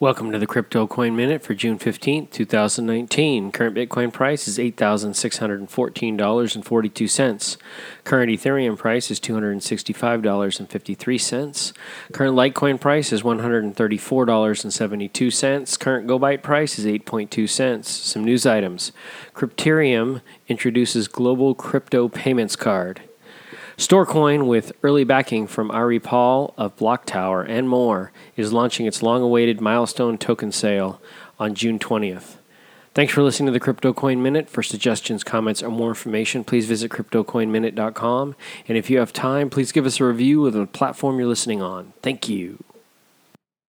Welcome to the Crypto Coin Minute for June 15th, 2019. Current Bitcoin price is $8,614.42. Current Ethereum price is $265.53. Current Litecoin price is $134.72. Current GoByte price is 8.2 cents. Some news items. Crypterium introduces global crypto payments card. Storecoin, with early backing from Ari Paul of Blocktower and more, is launching its long awaited milestone token sale on June 20th. Thanks for listening to the Crypto Coin Minute. For suggestions, comments, or more information, please visit CryptoCoinMinute.com. And if you have time, please give us a review of the platform you're listening on. Thank you.